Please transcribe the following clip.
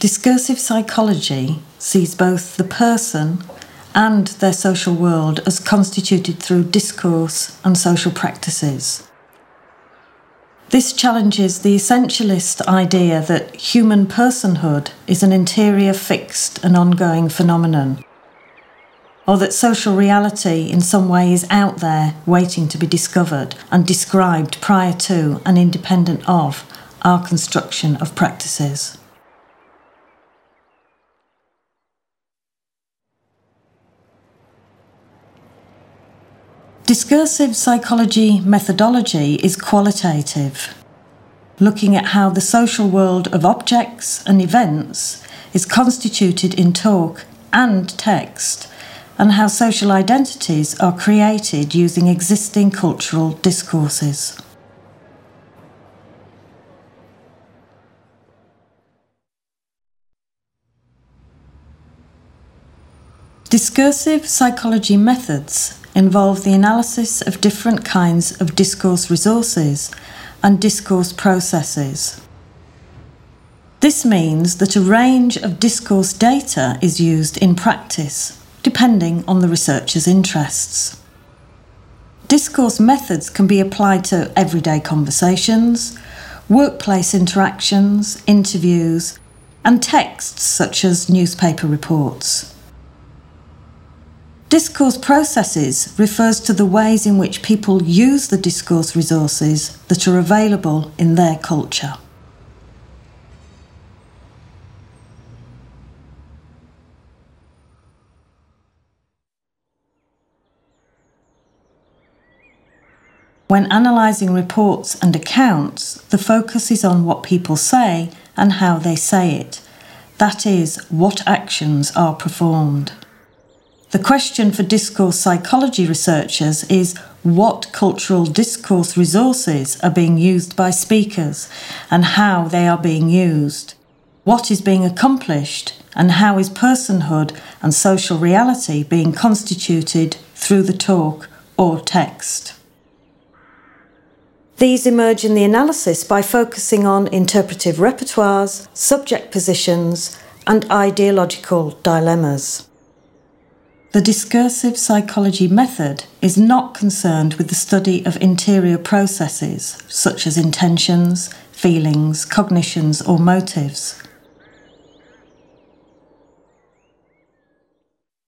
Discursive psychology sees both the person and their social world as constituted through discourse and social practices. This challenges the essentialist idea that human personhood is an interior, fixed, and ongoing phenomenon, or that social reality in some way is out there waiting to be discovered and described prior to and independent of our construction of practices. Discursive psychology methodology is qualitative, looking at how the social world of objects and events is constituted in talk and text, and how social identities are created using existing cultural discourses. Discursive psychology methods involve the analysis of different kinds of discourse resources and discourse processes. This means that a range of discourse data is used in practice, depending on the researcher's interests. Discourse methods can be applied to everyday conversations, workplace interactions, interviews, and texts such as newspaper reports. Discourse processes refers to the ways in which people use the discourse resources that are available in their culture. When analysing reports and accounts, the focus is on what people say and how they say it. That is, what actions are performed. The question for discourse psychology researchers is what cultural discourse resources are being used by speakers and how they are being used. What is being accomplished and how is personhood and social reality being constituted through the talk or text. These emerge in the analysis by focusing on interpretive repertoires, subject positions, and ideological dilemmas. The discursive psychology method is not concerned with the study of interior processes such as intentions, feelings, cognitions, or motives.